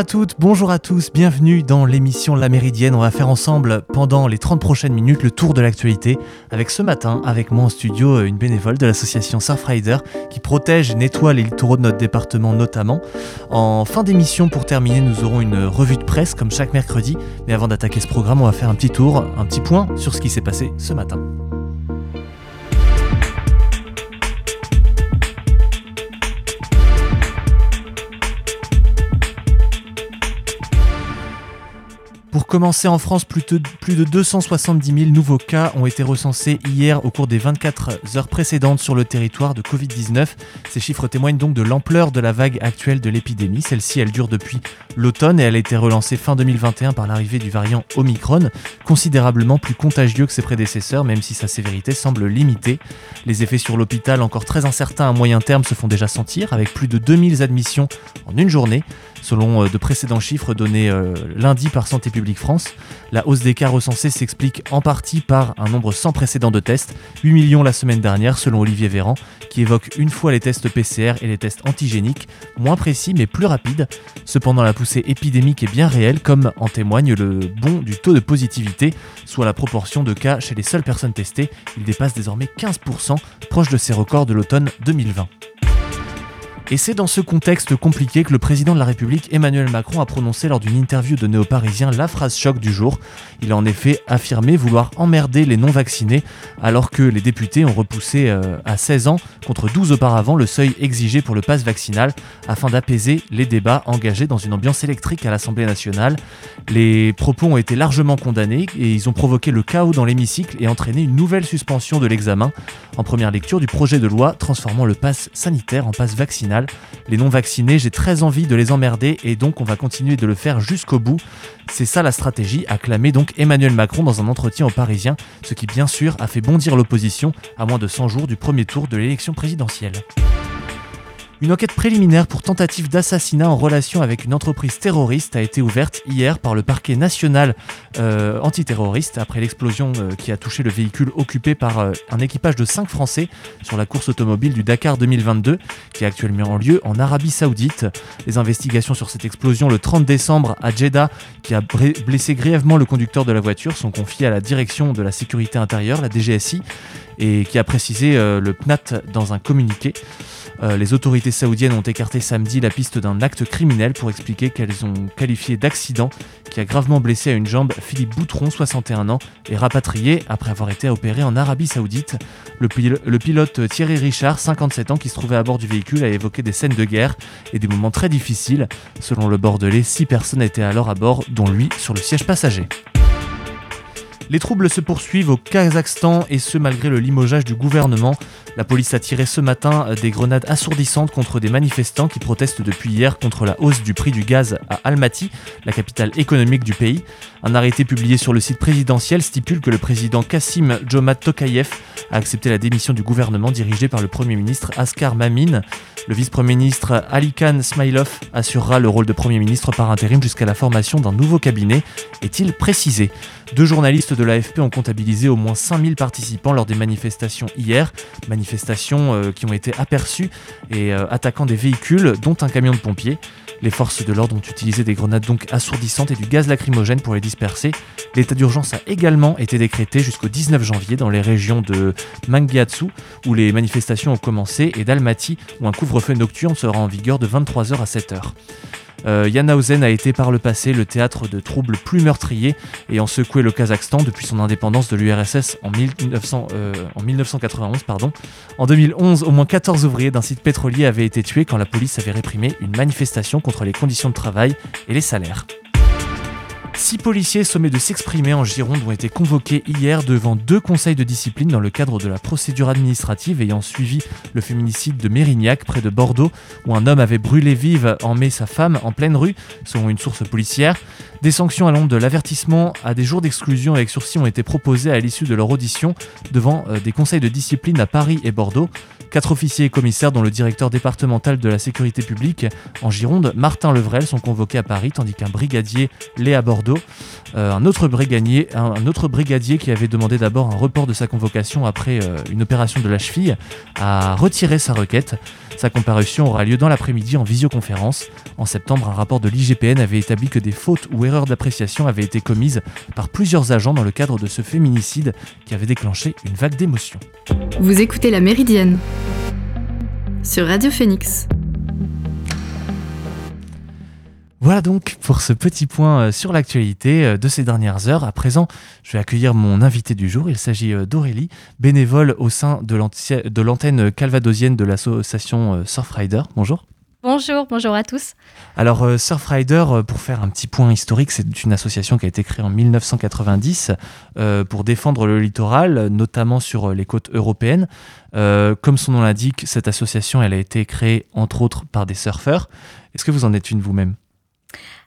à toutes, bonjour à tous, bienvenue dans l'émission La Méridienne. On va faire ensemble pendant les 30 prochaines minutes le tour de l'actualité avec ce matin, avec moi en studio, une bénévole de l'association Surfrider qui protège et nettoie les littoraux de notre département notamment. En fin d'émission, pour terminer, nous aurons une revue de presse comme chaque mercredi. Mais avant d'attaquer ce programme, on va faire un petit tour, un petit point sur ce qui s'est passé ce matin. Commencer, en France, plus de, plus de 270 000 nouveaux cas ont été recensés hier au cours des 24 heures précédentes sur le territoire de Covid-19. Ces chiffres témoignent donc de l'ampleur de la vague actuelle de l'épidémie. Celle-ci, elle dure depuis l'automne et elle a été relancée fin 2021 par l'arrivée du variant Omicron, considérablement plus contagieux que ses prédécesseurs, même si sa sévérité semble limitée. Les effets sur l'hôpital, encore très incertains à moyen terme, se font déjà sentir, avec plus de 2000 admissions en une journée. Selon euh, de précédents chiffres donnés euh, lundi par Santé publique France, la hausse des cas recensés s'explique en partie par un nombre sans précédent de tests, 8 millions la semaine dernière selon Olivier Véran, qui évoque une fois les tests PCR et les tests antigéniques, moins précis mais plus rapides. Cependant la poussée épidémique est bien réelle comme en témoigne le bond du taux de positivité, soit la proportion de cas chez les seules personnes testées, il dépasse désormais 15%, proche de ses records de l'automne 2020. Et c'est dans ce contexte compliqué que le président de la République Emmanuel Macron a prononcé lors d'une interview de Néo-Parisien la phrase choc du jour. Il a en effet affirmé vouloir emmerder les non-vaccinés alors que les députés ont repoussé euh, à 16 ans contre 12 auparavant le seuil exigé pour le pass vaccinal afin d'apaiser les débats engagés dans une ambiance électrique à l'Assemblée nationale. Les propos ont été largement condamnés et ils ont provoqué le chaos dans l'hémicycle et entraîné une nouvelle suspension de l'examen en première lecture du projet de loi transformant le pass sanitaire en pass vaccinal les non-vaccinés, j'ai très envie de les emmerder et donc on va continuer de le faire jusqu'au bout. C'est ça la stratégie, a clamé donc Emmanuel Macron dans un entretien aux Parisiens, ce qui bien sûr a fait bondir l'opposition à moins de 100 jours du premier tour de l'élection présidentielle. Une enquête préliminaire pour tentative d'assassinat en relation avec une entreprise terroriste a été ouverte hier par le parquet national euh, antiterroriste après l'explosion euh, qui a touché le véhicule occupé par euh, un équipage de 5 Français sur la course automobile du Dakar 2022 qui est actuellement en lieu en Arabie Saoudite. Les investigations sur cette explosion le 30 décembre à Jeddah qui a blessé grièvement le conducteur de la voiture sont confiées à la direction de la sécurité intérieure, la DGSI, et qui a précisé le PNAT dans un communiqué. Euh, les autorités saoudiennes ont écarté samedi la piste d'un acte criminel pour expliquer qu'elles ont qualifié d'accident qui a gravement blessé à une jambe Philippe Boutron, 61 ans, et rapatrié après avoir été opéré en Arabie Saoudite. Le, le, pilote Thierry Richard, 57 ans, qui se trouvait à bord du véhicule, a évoqué des scènes de guerre et des moments très difficiles. Selon le Bordelais, 6 personnes étaient alors à bord, dont lui sur le siège passager. Les troubles se poursuivent au Kazakhstan et ce malgré le limogeage du gouvernement. La police a tiré ce matin des grenades assourdissantes contre des manifestants qui protestent depuis hier contre la hausse du prix du gaz à Almaty, la capitale économique du pays. Un arrêté publié sur le site présidentiel stipule que le président Kassim Jomat Tokayev a accepté la démission du gouvernement dirigé par le Premier ministre Askar Mamin. Le vice-premier ministre Ali Khan Smilov assurera le rôle de Premier ministre par intérim jusqu'à la formation d'un nouveau cabinet, est-il précisé. Deux journalistes de l'AFP ont comptabilisé au moins 5000 participants lors des manifestations hier, manifestations euh, qui ont été aperçues et euh, attaquant des véhicules, dont un camion de pompiers. Les forces de l'ordre ont utilisé des grenades donc assourdissantes et du gaz lacrymogène pour les disperser. L'état d'urgence a également été décrété jusqu'au 19 janvier dans les régions de Mangyatsu où les manifestations ont commencé et d'Almaty où un couvre-feu nocturne sera en vigueur de 23h à 7h. Euh, Yanauzen a été par le passé le théâtre de troubles plus meurtriers ayant secoué le Kazakhstan depuis son indépendance de l'URSS en, 1991. Euh, pardon. En 2011, au moins 14 ouvriers d'un site pétrolier avaient été tués quand la police avait réprimé une manifestation contre les conditions de travail et les salaires. Six policiers sommés de s'exprimer en Gironde ont été convoqués hier devant deux conseils de discipline dans le cadre de la procédure administrative ayant suivi le féminicide de Mérignac près de Bordeaux où un homme avait brûlé vive en mai sa femme en pleine rue, selon une source policière. Des sanctions allant de l'avertissement à des jours d'exclusion avec sursis ont été proposées à l'issue de leur audition devant euh, des conseils de discipline à Paris et Bordeaux. Quatre officiers et commissaires, dont le directeur départemental de la sécurité publique en Gironde, Martin Levrel, sont convoqués à Paris, tandis qu'un brigadier l'est à Bordeaux Bordeaux. un, autre brigadier, un, autre brigadier qui avait demandé d'abord un report de sa convocation après une opération de la cheville a retiré sa requête. Sa comparution aura lieu dans l'après-midi en visioconférence. En septembre, un rapport de l'IGPN avait établi que des fautes ou erreurs d'appréciation avaient été commises par plusieurs agents dans le cadre de ce féminicide qui avait déclenché une vague d'émotions. Vous écoutez La Méridienne sur Radio Phoenix. Voilà donc pour ce petit point euh, sur l'actualité euh, de ces dernières heures. À présent, je vais accueillir mon invité du jour. Il s'agit euh, d'Aurélie, bénévole au sein de l'antenne calvadosienne de l'association Surfrider. Bonjour. Bonjour, bonjour à tous. Alors Surfrider, pour faire un petit point historique, c'est une association qui a été créée en 1990 pour défendre le littoral, notamment sur les côtes européennes. comme son nom l'indique, cette association a été créée entre autres par des surfeurs. Est-ce que vous en êtes une vous-même?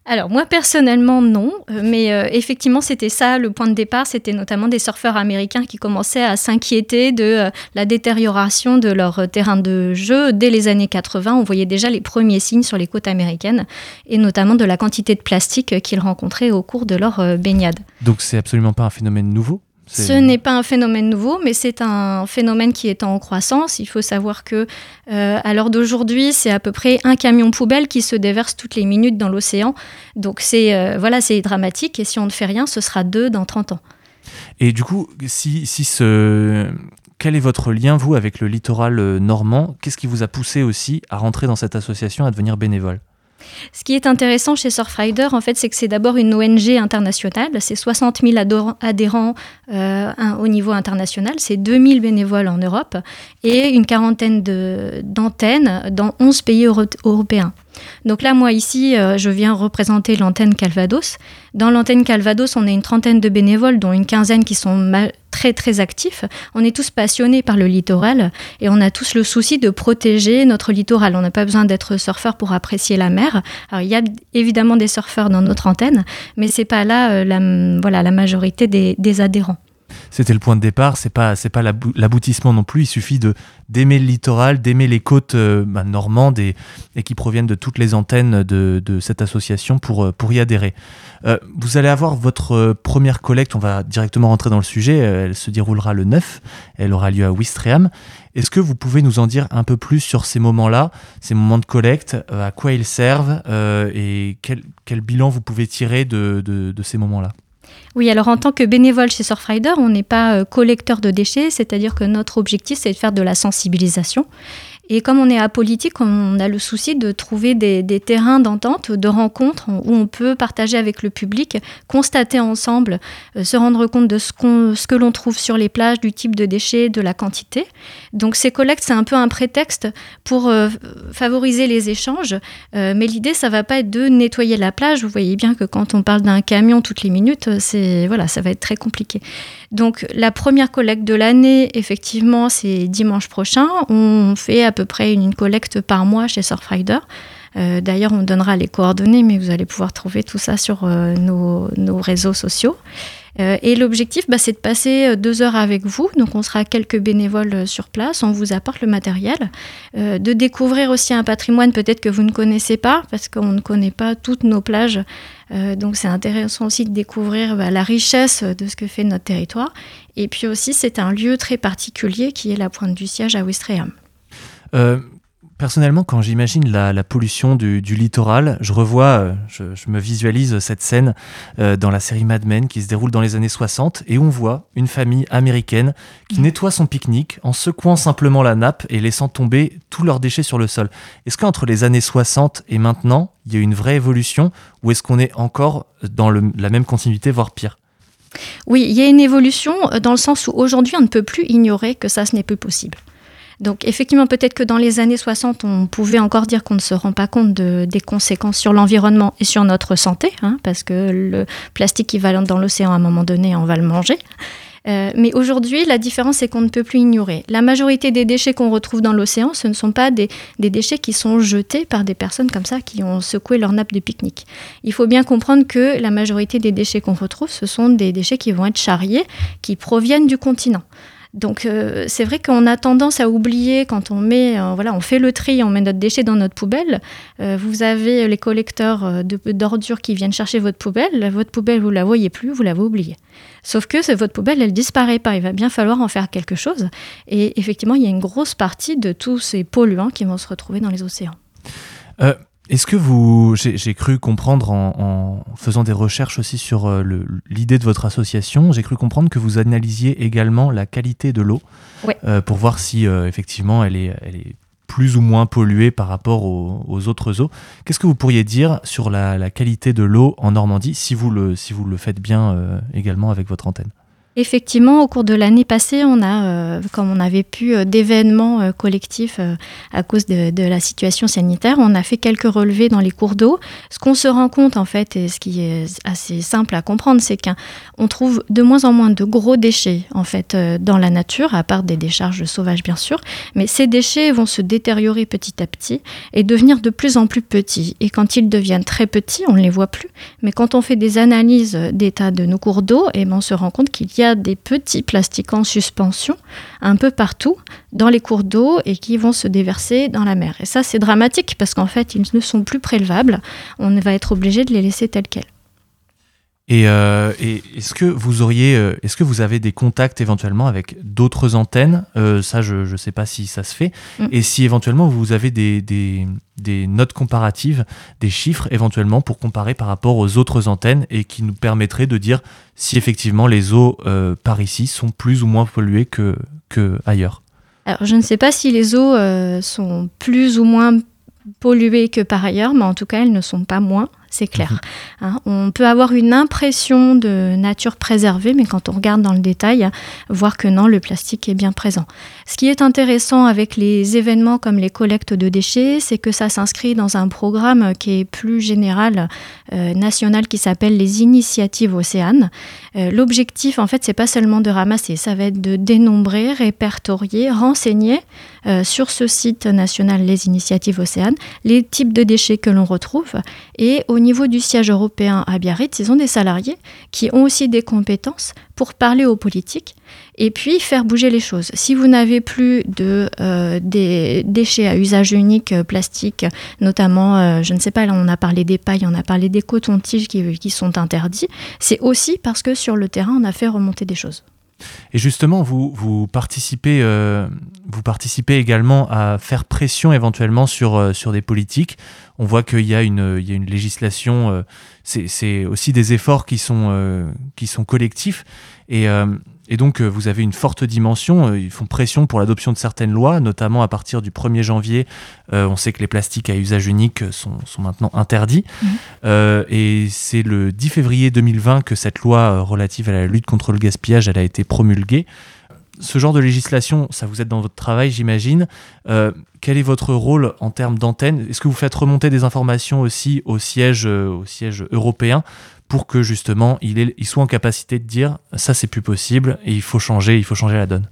Alors moi personnellement non, euh, mais euh, effectivement c'était ça le point de départ, c'était notamment des surfeurs américains qui commençaient à s'inquiéter de euh, la détérioration de leur terrain de jeu dès les années 80. On voyait déjà les premiers signes sur les côtes américaines et notamment de la quantité de plastique qu'ils rencontraient au cours de leur baignade. Donc c'est absolument pas un phénomène nouveau? Ce n'est pas un phénomène nouveau, mais c'est un phénomène qui est en croissance. Il faut savoir que euh, à l'heure d'aujourd'hui, c'est à peu près un camion poubelle qui se déverse toutes les minutes dans l'océan. Donc c'est euh, voilà, c'est dramatique. Et si on ne fait rien, ce sera deux dans 30 ans. Et du coup, si, si ce... quel est votre lien, vous, avec le littoral euh, normand? Qu'est-ce qui vous a poussé aussi à rentrer dans cette association, à devenir bénévole? Ce qui est intéressant chez Surfrider, en fait, c'est que c'est d'abord une ONG internationale. C'est 60 000 adhérents euh, au niveau international. C'est 2000 bénévoles en Europe et une quarantaine d'antennes dans 11 pays européens. Donc là, moi ici, euh, je viens représenter l'antenne Calvados. Dans l'antenne Calvados, on est une trentaine de bénévoles, dont une quinzaine qui sont très très actifs. On est tous passionnés par le littoral et on a tous le souci de protéger notre littoral. On n'a pas besoin d'être surfeur pour apprécier la mer. Alors il y a évidemment des surfeurs dans notre antenne, mais c'est pas là euh, la, majorité des adhérents c'était le point de départ, c'est pas c'est pas l'aboutissement non plus. Il suffit de d'aimer le littoral, d'aimer les côtes euh, bah, normandes et, qui proviennent de toutes les antennes de, cette association pour euh, pour y adhérer. Euh, vous allez avoir votre première collecte. On va directement rentrer dans le sujet. Elle se déroulera le 9. Elle aura lieu à Wistreham. Est-ce que vous pouvez nous en dire un peu plus sur ces moments-là, ces moments de collecte, à quoi ils servent et quel, bilan vous pouvez tirer de ces moments-là? Oui, alors en tant que bénévole chez Surfrider, on n'est pas euh, collecteur de déchets, c'est-à-dire que notre objectif, c'est de faire de la sensibilisation. Et comme on est apolitique, on a le souci de trouver des, terrains d'entente, de rencontres où on peut partager avec le public, constater ensemble, euh, se rendre compte de ce, que l'on trouve sur les plages, du type de déchets, de la quantité. Donc ces collectes, c'est un peu un prétexte pour euh, favoriser les échanges. Euh, mais l'idée, ça va pas être de nettoyer la plage. Vous voyez bien que quand on parle d'un camion toutes les minutes, c'est voilà, ça va être très compliqué. Donc la première collecte de l'année, effectivement, c'est dimanche prochain. On fait à peu près une collecte par mois chez Surfrider. Euh, D'ailleurs, on donnera les coordonnées, mais vous allez pouvoir trouver tout ça sur euh, nos, réseaux sociaux. Euh, et l'objectif, bah, c'est de passer deux heures avec vous. Donc, on sera quelques bénévoles sur place. On vous apporte le matériel. de découvrir aussi un patrimoine peut-être que vous ne connaissez pas, parce qu'on ne connaît pas toutes nos plages donc c'est intéressant aussi de découvrir bah, la richesse de ce que fait notre territoire. Et puis aussi, c'est un lieu très particulier qui est la pointe du siège à Ouistreham. Personnellement, quand j'imagine la, pollution du, littoral, je revois, euh, je, me visualise cette scène euh, dans la série Mad Men qui se déroule dans les années 60 et on voit une famille américaine qui mm. nettoie son pique-nique en secouant simplement la nappe et laissant tomber tous leurs déchets sur le sol. Est-ce qu'entre les années 60 et maintenant, il y a une vraie évolution ou est-ce qu'on est encore dans la même continuité, voire pire? Oui, il y a une évolution euh, dans le sens où aujourd'hui, on ne peut plus ignorer que ça, ce n'est plus possible. Donc effectivement, peut-être que dans les années 60, on pouvait encore dire qu'on ne se rend pas compte des conséquences sur l'environnement et sur notre santé, hein, parce que le plastique qui va dans l'océan, à un moment donné, on va le manger. Euh, mais aujourd'hui, la différence, c'est qu'on ne peut plus ignorer. La majorité des déchets qu'on retrouve dans l'océan, ce ne sont pas des, déchets qui sont jetés par des personnes comme ça qui ont secoué leur nappe de pique-nique. Il faut bien comprendre que la majorité des déchets qu'on retrouve, ce sont des déchets qui vont être charriés, qui proviennent du continent. Donc euh, c'est vrai qu'on a tendance à oublier quand on met, euh, voilà, on fait le tri, on met notre déchet dans notre poubelle. Euh, vous avez les collecteurs d'ordures qui viennent chercher votre poubelle. Votre poubelle, vous la voyez plus, vous l'avez oubliée. Sauf que votre poubelle, elle disparaît pas. Il va bien falloir en faire quelque chose. Et effectivement, il y a une grosse partie de tous ces polluants qui vont se retrouver dans les océans. Est-ce que vous, j'ai cru comprendre en, faisant des recherches aussi sur euh, l'idée de votre association, j'ai cru comprendre que vous analysiez également la qualité de l'eau euh, pour voir si euh, effectivement elle est, elle est plus ou moins polluée par rapport aux, autres eaux. Qu'est-ce que vous pourriez dire sur la, qualité de l'eau en Normandie si vous le, si vous le faites bien également avec votre antenne? Effectivement, au cours de l'année passée, on a, euh, comme on n'avait plus euh, d'événements euh, collectifs à cause de, la situation sanitaire, on a fait quelques relevés dans les cours d'eau. Ce qu'on se rend compte, en fait, et ce qui est assez simple à comprendre, c'est qu'on trouve de moins en moins de gros déchets, en fait, dans la nature, à part des décharges sauvages, bien sûr. Mais ces déchets vont se détériorer petit à petit et devenir de plus en plus petits. Et quand ils deviennent très petits, on ne les voit plus. Mais quand on fait des analyses d'état de nos cours d'eau, eh ben, on se rend compte qu'il y a des petits plastiques en suspension un peu partout dans les cours d'eau et qui vont se déverser dans la mer. Et ça, c'est dramatique parce qu'en fait, ils ne sont plus prélevables. On va être obligé de les laisser tels quels. Euh, et, est-ce que vous auriez, euh, est-ce que vous avez des contacts éventuellement avec d'autres antennes? Euh, Ça, je ne sais pas si ça se fait. Mm. Et si éventuellement vous avez des, des, des, notes comparatives, des chiffres éventuellement pour comparer par rapport aux autres antennes et qui nous permettraient de dire si effectivement les eaux par ici sont plus ou moins polluées que, que ailleurs. Alors, je ne sais pas si les eaux sont plus ou moins polluées que par ailleurs, mais en tout cas, elles ne sont pas moins c'est clair. Mhm. Hein, on peut avoir une impression de nature préservée, mais quand on regarde dans le détail, voir que non, le plastique est bien présent. Ce qui est intéressant avec les événements comme les collectes de déchets, c'est que ça s'inscrit dans un programme qui est plus général, euh, national, qui s'appelle les initiatives océanes. Euh, l'objectif, en fait, c'est pas seulement de ramasser, ça va être de dénombrer, répertorier, renseigner euh, sur ce site national, les initiatives océanes, les types de déchets que l'on retrouve et au niveau du siège européen à Biarritz, ils ont des salariés qui ont aussi des compétences pour parler aux politiques et puis faire bouger les choses. Si vous n'avez plus de euh, déchets à usage unique euh, plastique, notamment, je ne sais pas, là on a parlé des pailles, on a parlé des cotons-tiges qui sont interdits, c'est aussi parce que sur le terrain on a fait remonter des choses. Et justement, vous, vous, participez, vous participez également à faire pression éventuellement sur, sur des politiques on voit qu'il y, a une, y a une législation, euh, c'est aussi des efforts qui sont, euh, qui sont collectifs. Et, euh, et donc, vous avez une forte dimension. Ils font pression pour l'adoption de certaines lois, notamment à partir du 1er janvier. on sait que les plastiques à usage unique sont, sont maintenant interdits. Mmh. et c'est le 10 février 2020 que cette loi relative à la lutte contre le gaspillage elle a été promulguée ce genre de législation, ça vous aide dans votre travail, j'imagine. Euh, quel est votre rôle en termes d'antenne? Est-ce que vous faites remonter des informations aussi au siège, euh, au siège européen? Pour que justement il, soit en capacité de dire ça c'est plus possible et il faut changer, il faut changer la donne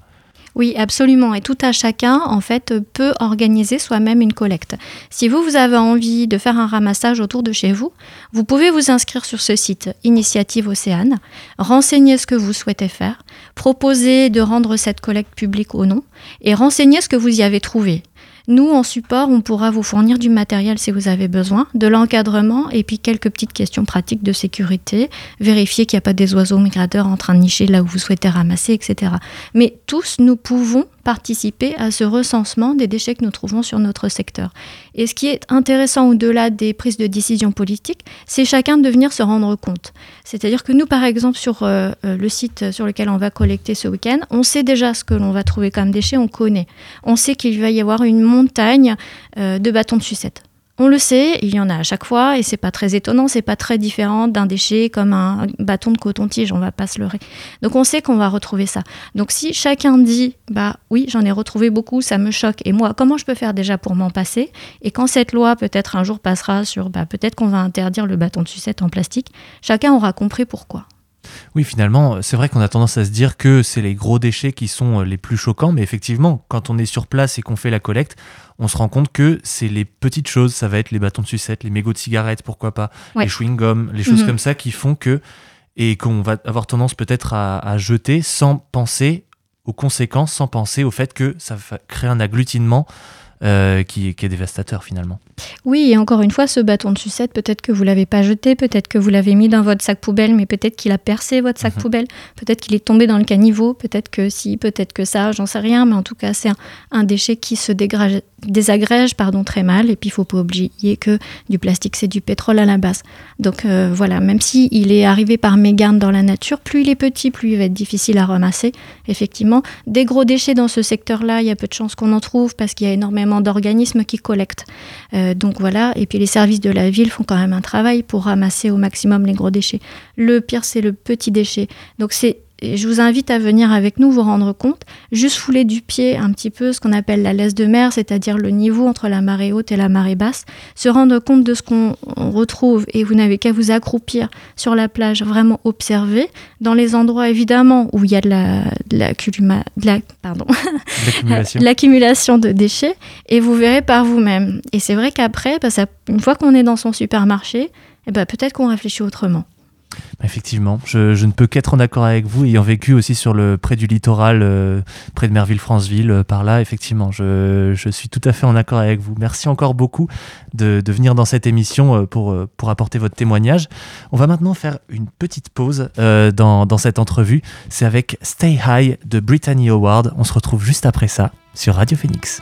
oui, absolument. Et tout à chacun, en fait, peut organiser soi-même une collecte. Si vous, vous avez envie de faire un ramassage autour de chez vous, vous pouvez vous inscrire sur ce site Initiative Océane, renseigner ce que vous souhaitez faire, proposer de rendre cette collecte publique ou non, et renseigner ce que vous y avez trouvé. Nous, en support, on pourra vous fournir du matériel si vous avez besoin, de l'encadrement et puis quelques petites questions pratiques de sécurité, vérifier qu'il n'y a pas des oiseaux migrateurs en train de nicher là où vous souhaitez ramasser, etc. Mais tous, nous pouvons participer à ce recensement des déchets que nous trouvons sur notre secteur. Et ce qui est intéressant au-delà des prises de décision politiques, c'est chacun de venir se rendre compte. C'est-à-dire que nous, par exemple, sur euh, euh, le site sur lequel on va collecter ce week-end, on sait déjà ce que l'on va trouver comme déchets, on connaît. On sait qu'il va y avoir une montagne euh, de bâtons de sucette. On le sait, il y en a à chaque fois et c'est pas très étonnant, c'est pas très différent d'un déchet comme un bâton de coton-tige, on va pas se leurrer. Donc on sait qu'on va retrouver ça. Donc si chacun dit bah oui, j'en ai retrouvé beaucoup, ça me choque et moi comment je peux faire déjà pour m'en passer? Et quand cette loi peut-être un jour passera sur bah peut-être qu'on va interdire le bâton de sucette en plastique, chacun aura compris pourquoi. Oui, finalement, c'est vrai qu'on a tendance à se dire que c'est les gros déchets qui sont euh, les plus choquants, mais effectivement, quand on est sur place et qu'on fait la collecte, on se rend compte que c'est les petites choses, ça va être les bâtons de sucette, les mégots de cigarettes, pourquoi pas, les chewing-gums, les choses mhm. comme ça qui font que, et qu'on va avoir tendance peut-être à, jeter sans penser aux conséquences sans penser au fait que ça va créer un agglutinement euh, qui, est dévastateur finalement. Oui, et encore une fois, ce bâton de sucette, peut-être que vous l'avez pas jeté, peut-être que vous l'avez mis dans votre sac poubelle, mais peut-être qu'il a percé votre sac mhm. poubelle, peut-être qu'il est tombé dans le caniveau, peut-être que si, peut-être que ça, j'en sais rien, mais en tout cas, c'est un, déchet qui se désagrège pardon, très mal, et puis il faut pas oublier que du plastique, c'est du pétrole à la base. Donc euh, voilà, même si il est arrivé par mégarde dans la nature, plus il est petit, plus il va être difficile à ramasser. Effectivement, des gros déchets dans ce secteur-là, il y a peu de chances qu'on en trouve parce qu'il y a énormément d'organismes qui collectent. Euh, donc voilà, et puis les services de la ville font quand même un travail pour ramasser au maximum les gros déchets. Le pire, c'est le petit déchet. Donc c'est je vous invite à venir avec nous vous rendre compte, juste fouler du pied un petit peu ce qu'on appelle la laisse de mer, c'est-à-dire le niveau entre la marée haute et la marée basse, se rendre compte de ce qu'on retrouve et vous n'avez qu'à vous accroupir sur la plage, vraiment observer, dans les endroits évidemment où il y a de l'accumulation de déchets, et vous verrez par vous-même. Et c'est vrai qu'après, bah, une fois qu'on est dans son supermarché, eh ben, peut-être qu'on réfléchit autrement. Effectivement, je, ne peux qu'être en accord avec vous, ayant vécu aussi sur le près du littoral, euh, près de Merville-Franceville, euh, par là, effectivement, je, suis tout à fait en accord avec vous. Merci encore beaucoup de, venir dans cette émission euh, pour, pour apporter votre témoignage. On va maintenant faire une petite pause dans, dans cette entrevue. C'est avec Stay High de Brittany Howard. On se retrouve juste après ça sur Radio Phoenix.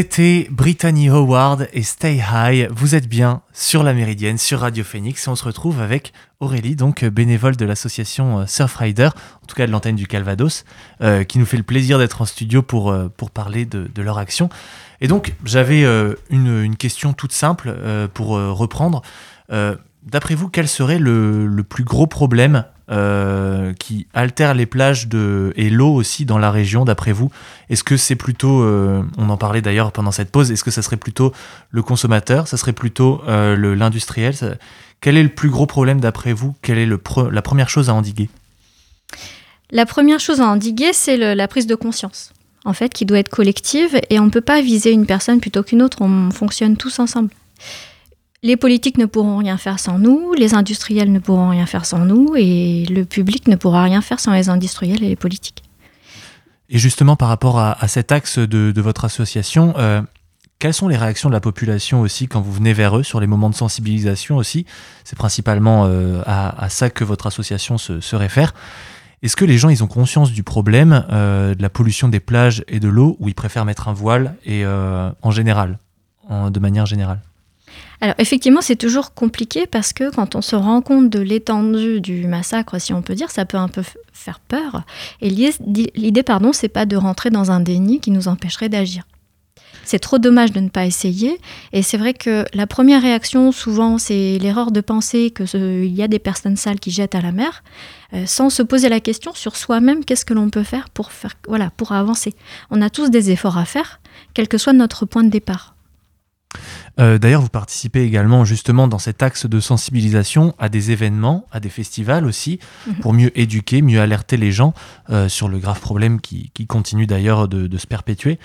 C'était Brittany Howard et Stay High. Vous êtes bien sur la Méridienne, sur Radio Phoenix, et on se retrouve avec Aurélie, donc bénévole de l'association euh, Surfrider, en tout cas de l'antenne du Calvados, euh, qui nous fait le plaisir d'être en studio pour, euh, parler de, leur action. Et donc, j'avais une, question toute simple pour reprendre. D'après vous, quel serait le plus gros problème euh, qui altère les plages de, et l'eau aussi dans la région, d'après vous. Est-ce que c'est plutôt, euh, on en parlait d'ailleurs pendant cette pause, est-ce que ça serait plutôt le consommateur, ça serait plutôt euh, l'industriel Quel est le plus gros problème d'après vous? Quelle est le la première chose à endiguer? La première chose à endiguer, c'est la prise de conscience, en fait, qui doit être collective et on ne peut pas viser une personne plutôt qu'une autre, on fonctionne tous ensemble. Les politiques ne pourront rien faire sans nous, les industriels ne pourront rien faire sans nous, et le public ne pourra rien faire sans les industriels et les politiques. Et justement, par rapport à, cet axe de, votre association, euh, quelles sont les réactions de la population aussi quand vous venez vers eux sur les moments de sensibilisation aussi? C'est principalement euh, à, ça que votre association se, réfère. Est-ce que les gens ils ont conscience du problème euh, de la pollution des plages et de l'eau, ou ils préfèrent mettre un voile et en général, de manière générale? Alors effectivement, c'est toujours compliqué parce que quand on se rend compte de l'étendue du massacre, si on peut dire, ça peut un peu faire peur. Et l'idée, pardon, c'est pas de rentrer dans un déni qui nous empêcherait d'agir. C'est trop dommage de ne pas essayer. Et c'est vrai que la première réaction, souvent, c'est l'erreur de penser qu'il y a des personnes sales qui jettent à la mer, euh, sans se poser la question sur soi-même, qu'est-ce que l'on peut faire pour, faire, voilà, pour avancer. On a tous des efforts à faire, quel que soit notre point de départ. Euh, d'ailleurs, vous participez également justement dans cet axe de sensibilisation à des événements, à des festivals aussi, mhm. pour mieux éduquer, mieux alerter les gens euh, sur le grave problème qui, continue d'ailleurs de, se perpétuer.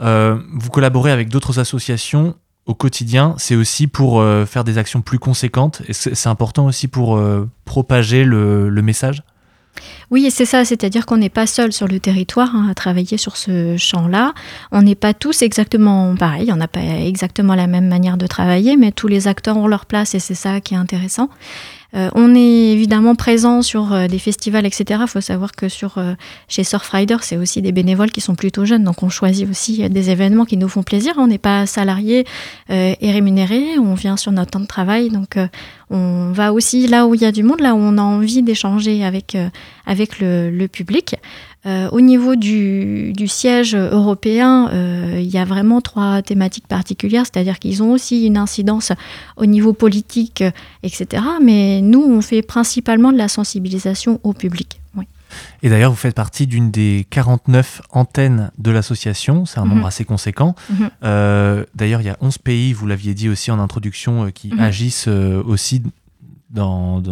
Euh, vous collaborez avec d'autres associations au quotidien, c'est aussi pour faire des actions plus conséquentes. C'est important aussi pour propager le message? Oui, c'est ça, c'est-à-dire qu'on n'est pas seul sur le territoire hein, à travailler sur ce champ-là. On n'est pas tous exactement pareil, on n'a pas exactement la même manière de travailler, mais tous les acteurs ont leur place et c'est ça qui est intéressant. Euh, on est évidemment présent sur euh, des festivals, etc. Il faut savoir que sur, euh, chez Surfrider, c'est aussi des bénévoles qui sont plutôt jeunes, donc on choisit aussi des événements qui nous font plaisir. On n'est pas salarié et rémunéré, on vient sur notre temps de travail, donc on va aussi là où il y a du monde, là où on a envie d'échanger avec, avec le, public. Au niveau du, siège européen, il y a vraiment trois thématiques particulières, c'est-à-dire qu'ils ont aussi une incidence au niveau politique, etc. Mais nous, on fait principalement de la sensibilisation au public. Et d'ailleurs, vous faites partie d'une des 49 antennes de l'association. C'est un nombre mhm. assez conséquent. Mhm. Euh, d'ailleurs, il y a 11 pays, vous l'aviez dit aussi en introduction, euh, qui mhm. agissent euh, aussi dans,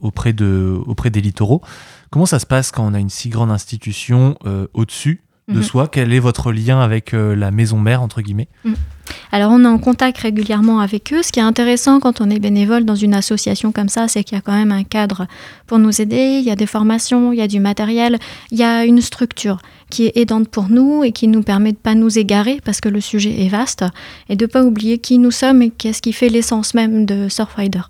auprès, de, auprès des littoraux. Comment ça se passe quand on a une si grande institution au-dessus de mhm. soi? Quel est votre lien avec euh, la maison mère, entre guillemets? Mhm. Alors, on est en contact régulièrement avec eux. Ce qui est intéressant quand on est bénévole dans une association comme ça, c'est qu'il y a quand même un cadre pour nous aider. Il y a des formations, il y a du matériel, il y a une structure qui est aidante pour nous et qui nous permet de pas nous égarer parce que le sujet est vaste et de pas oublier qui nous sommes et qu'est-ce qui fait l'essence même de Surfrider.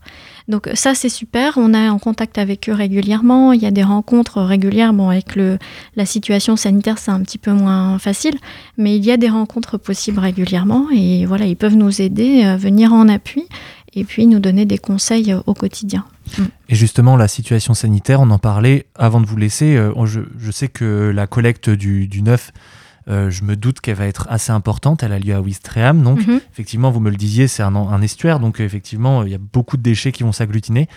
Donc ça c'est super, on est en contact avec eux régulièrement, il y a des rencontres régulières, bon avec le, la situation sanitaire c'est un petit peu moins facile, mais il y a des rencontres possibles régulièrement et voilà, ils peuvent nous aider, à venir en appui et puis nous donner des conseils au quotidien. Mm. Et justement, la situation sanitaire, on en parlait avant de vous laisser. Euh, je, sais que la collecte du, du 9 euh, je me doute qu'elle va être assez importante. Elle a lieu à Ouistreham. Donc, mhm. effectivement, vous me le disiez, c'est un, estuaire. Donc, effectivement, il y a beaucoup de déchets qui vont s'agglutiner.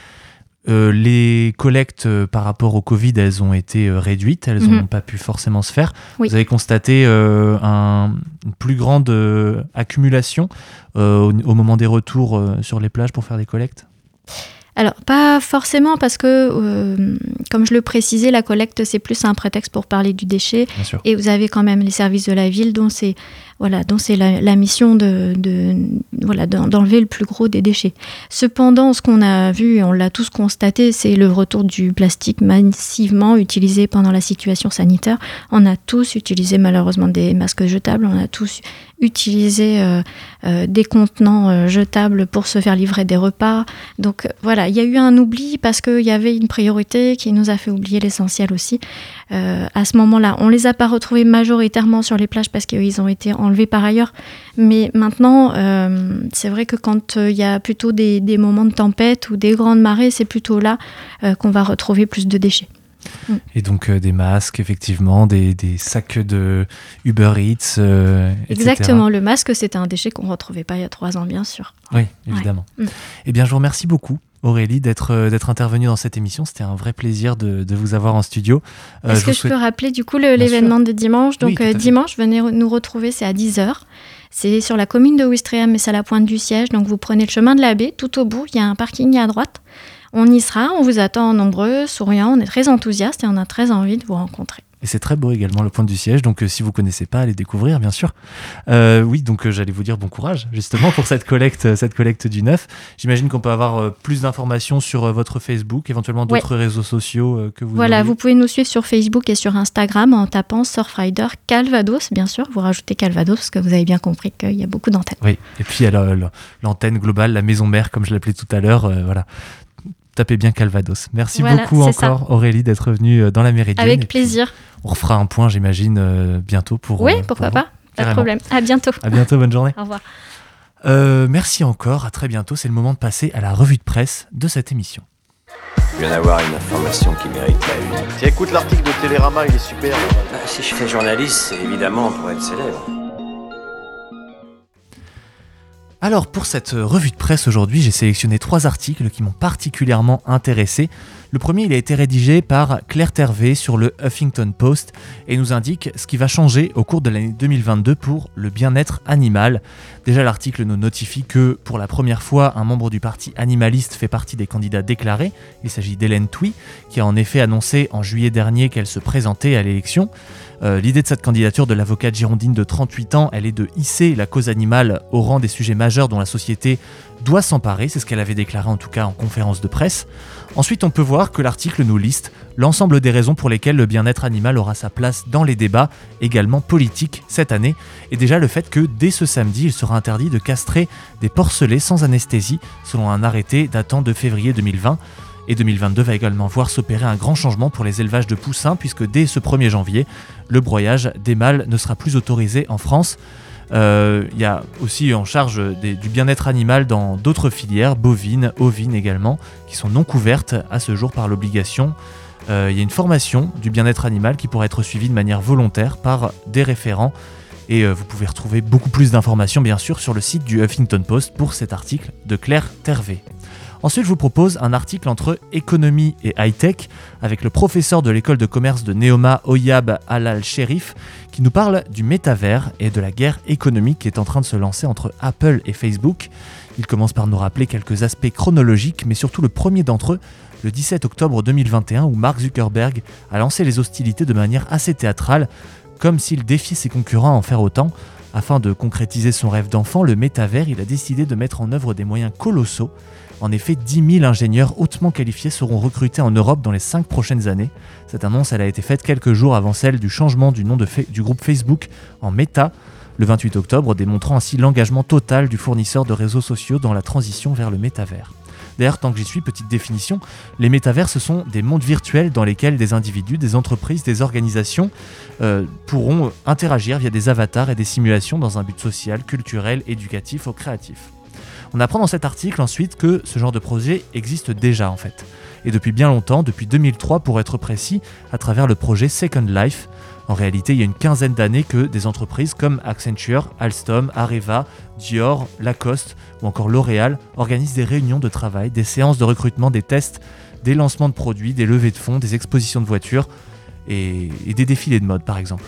Euh, les collectes euh, par rapport au Covid, elles ont été réduites, elles n'ont mhm. pas pu forcément se faire. Vous avez constaté une plus grande accumulation au, moment des retours sur les plages pour faire des collectes? Alors, pas forcément parce que, euh, comme je le précisais, la collecte, c'est plus un prétexte pour parler du déchet. Et vous avez quand même les services de la ville dont c'est voilà, donc c'est la, mission de, voilà, d'enlever le plus gros des déchets. Cependant, ce qu'on a vu, et on l'a tous constaté, c'est le retour du plastique massivement utilisé pendant la situation sanitaire. On a tous utilisé malheureusement des masques jetables, on a tous utiliser euh, euh, des contenants jetables pour se faire livrer des repas. Donc voilà, il y a eu un oubli parce qu'il y avait une priorité qui nous a fait oublier l'essentiel aussi. à ce moment-là, on les a pas retrouvés majoritairement sur les plages parce qu'ils ont été enlevés par ailleurs. Mais maintenant, c'est vrai que quand il y a plutôt des, des, moments de tempête ou des grandes marées, c'est plutôt là qu'on va retrouver plus de déchets. Et donc euh, des masques, effectivement, des, sacs de Uber Eats. Euh, Exactement, le masque, c'était un déchet qu'on ne retrouvait pas il y a trois ans, bien sûr. Oui, évidemment. Mm. Eh bien, je vous remercie beaucoup. Aurélie, d'être euh, d'être intervenue dans cette émission. C'était un vrai plaisir de, vous avoir en studio. Est-ce que je peux rappeler du coup l'événement de dimanche? Donc dimanche, venez nous retrouver, c'est à 10h. C'est sur la commune de Ouistreham, mais c'est à la pointe du siège. Donc vous prenez le chemin de la baie, tout au bout, il y a un parking à droite. On y sera, on vous attend nombreux, souriants, on est très enthousiastes et on a très envie de vous rencontrer. Et c'est très beau également le point du siège, donc euh, si vous connaissez pas, allez découvrir bien sûr. Euh, oui, donc euh, j'allais vous dire bon courage justement pour cette collecte, cette collecte du neuf. J'imagine qu'on peut avoir plus d'informations sur votre Facebook, éventuellement d'autres réseaux sociaux que vous. Voilà, vous pouvez nous suivre sur Facebook et sur Instagram en tapant Surfrider Calvados, bien sûr. Vous rajoutez Calvados parce que vous avez bien compris qu'il y a beaucoup d'antennes. Oui, et puis l'antenne globale, la maison mère comme je l'appelais tout à l'heure. voilà, tapez bien Calvados. Merci beaucoup encore Aurélie d'être venue euh, dans la Méridienne. Avec plaisir. On refera un point, j'imagine, euh, bientôt pour. Oui, euh, pourquoi pas. Pas de problème. À bientôt. À bientôt, bonne journée. Au revoir. merci encore, à très bientôt. C'est le moment de passer à la revue de presse de cette émission. Je viens d'avoir une information qui mérite la une. Tiens, écoute l'article de Télérama, il est super. Bah, si je fais journaliste, c'est évidemment pour être célèbre. Alors pour cette revue de presse aujourd'hui, j'ai sélectionné trois articles qui m'ont particulièrement intéressé. Le premier, il a été rédigé par Claire Tervé sur le Huffington Post et nous indique ce qui va changer au cours de l'année 2022 pour le bien-être animal. Déjà, l'article nous notifie que pour la première fois, un membre du parti animaliste fait partie des candidats déclarés. Il s'agit d'Hélène Touy, qui a en effet annoncé en juillet dernier qu'elle se présentait à l'élection. Euh, l'idée de cette candidature de l'avocate girondine de 38 ans, elle est de hisser la cause animale au rang des sujets majeurs dont la société doit s'emparer, c'est ce qu'elle avait déclaré en tout cas en conférence de presse. Ensuite, on peut voir que l'article nous liste l'ensemble des raisons pour lesquelles le bien-être animal aura sa place dans les débats, également politiques, cette année, et déjà le fait que dès ce samedi, il sera interdit de castrer des porcelets sans anesthésie, selon un arrêté datant de février 2020. Et 2022 va également voir s'opérer un grand changement pour les élevages de poussins, puisque dès ce 1er janvier, le broyage des mâles ne sera plus autorisé en France. Euh, il y a aussi en charge du bien-être animal dans d'autres filières, bovines, ovines également, qui sont non couvertes à ce jour par l'obligation. Euh, il y a une formation du bien-être animal qui pourrait être suivie de manière volontaire par des référents. Et euh, vous pouvez retrouver beaucoup plus d'informations bien sûr sur le site du Huffington Post pour cet article de Claire Tervé. Ensuite, je vous propose un article entre économie et high-tech avec le professeur de l'école de commerce de Neoma, Oyab Alal-Sherif, qui nous parle du métavers et de la guerre économique qui est en train de se lancer entre Apple et Facebook. Il commence par nous rappeler quelques aspects chronologiques, mais surtout le premier d'entre eux, le 17 octobre 2021, où Mark Zuckerberg a lancé les hostilités de manière assez théâtrale, comme s'il défiait ses concurrents à en faire autant. Afin de concrétiser son rêve d'enfant, le métavers, il a décidé de mettre en œuvre des moyens colossaux en effet, 10 000 ingénieurs hautement qualifiés seront recrutés en Europe dans les 5 prochaines années. Cette annonce a été faite quelques jours avant celle du changement du nom du groupe Facebook en Meta, le 28 octobre, démontrant ainsi l'engagement total du fournisseur de réseaux sociaux dans la transition vers le métavers. D'ailleurs, tant que j'y suis, petite définition, les métavers, ce sont des mondes virtuels dans lesquels des individus, des entreprises, des organisations euh, pourront interagir via des avatars et des simulations dans un but social, culturel, éducatif ou créatif. On apprend dans cet article ensuite que ce genre de projet existe déjà en fait. Et depuis bien longtemps, depuis 2003 pour être précis, à travers le projet Second Life. En réalité, il y a une quinzaine d'années que des entreprises comme Accenture, Alstom, Areva, Dior, Lacoste ou encore L'Oréal organisent des réunions de travail, des séances de recrutement, des tests, des lancements de produits, des levées de fonds, des expositions de voitures et, des défilés de mode par exemple.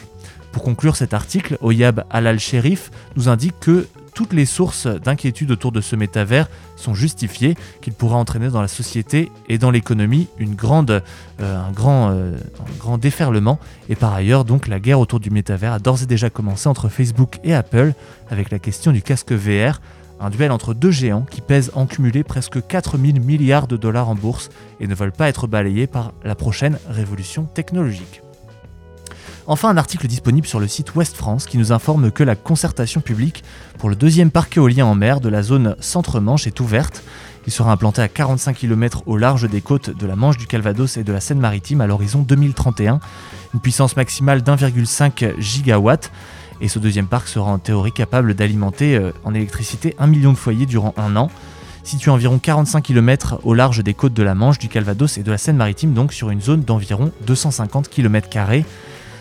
Pour conclure cet article, Oyab Alal-Sherif nous indique que toutes les sources d'inquiétude autour de ce métavers sont justifiées, qu'il pourra entraîner dans la société et dans l'économie euh, un, grand, euh, un grand déferlement. Et par ailleurs, donc, la guerre autour du métavers a d'ores et déjà commencé entre Facebook et Apple avec la question du casque VR. Un duel entre deux géants qui pèsent en cumulé presque 4000 milliards de dollars en bourse et ne veulent pas être balayés par la prochaine révolution technologique. Enfin, un article disponible sur le site Ouest France qui nous informe que la concertation publique pour le deuxième parc éolien en mer de la zone Centre-Manche est ouverte. Il sera implanté à 45 km au large des côtes de la Manche du Calvados et de la Seine-Maritime à l'horizon 2031. Une puissance maximale d'1,5 gigawatt. Et ce deuxième parc sera en théorie capable d'alimenter euh, en électricité un million de foyers durant un an situé à environ 45 km au large des côtes de la Manche, du Calvados et de la Seine-Maritime, donc sur une zone d'environ 250 km.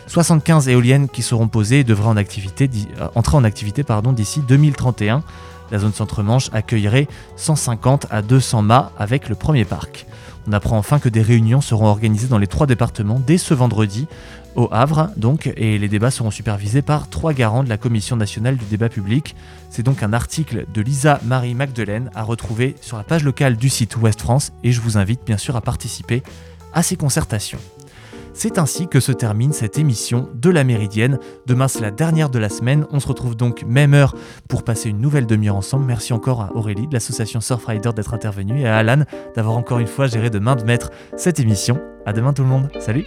75 éoliennes qui seront posées et devraient en activité, euh, entrer en activité d'ici 2031. La zone centre-manche accueillerait 150 à 200 mâts avec le premier parc. On apprend enfin que des réunions seront organisées dans les trois départements dès ce vendredi au Havre, donc, et les débats seront supervisés par trois garants de la Commission nationale du débat public. C'est donc un article de Lisa Marie Magdelaine à retrouver sur la page locale du site Ouest France, et je vous invite bien sûr à participer à ces concertations. C'est ainsi que se termine cette émission de la Méridienne. Demain, c'est la dernière de la semaine. On se retrouve donc même heure pour passer une nouvelle demi-heure ensemble. Merci encore à Aurélie de l'association Surfrider d'être intervenue et à Alan d'avoir encore une fois géré de main de maître cette émission. À demain tout le monde. Salut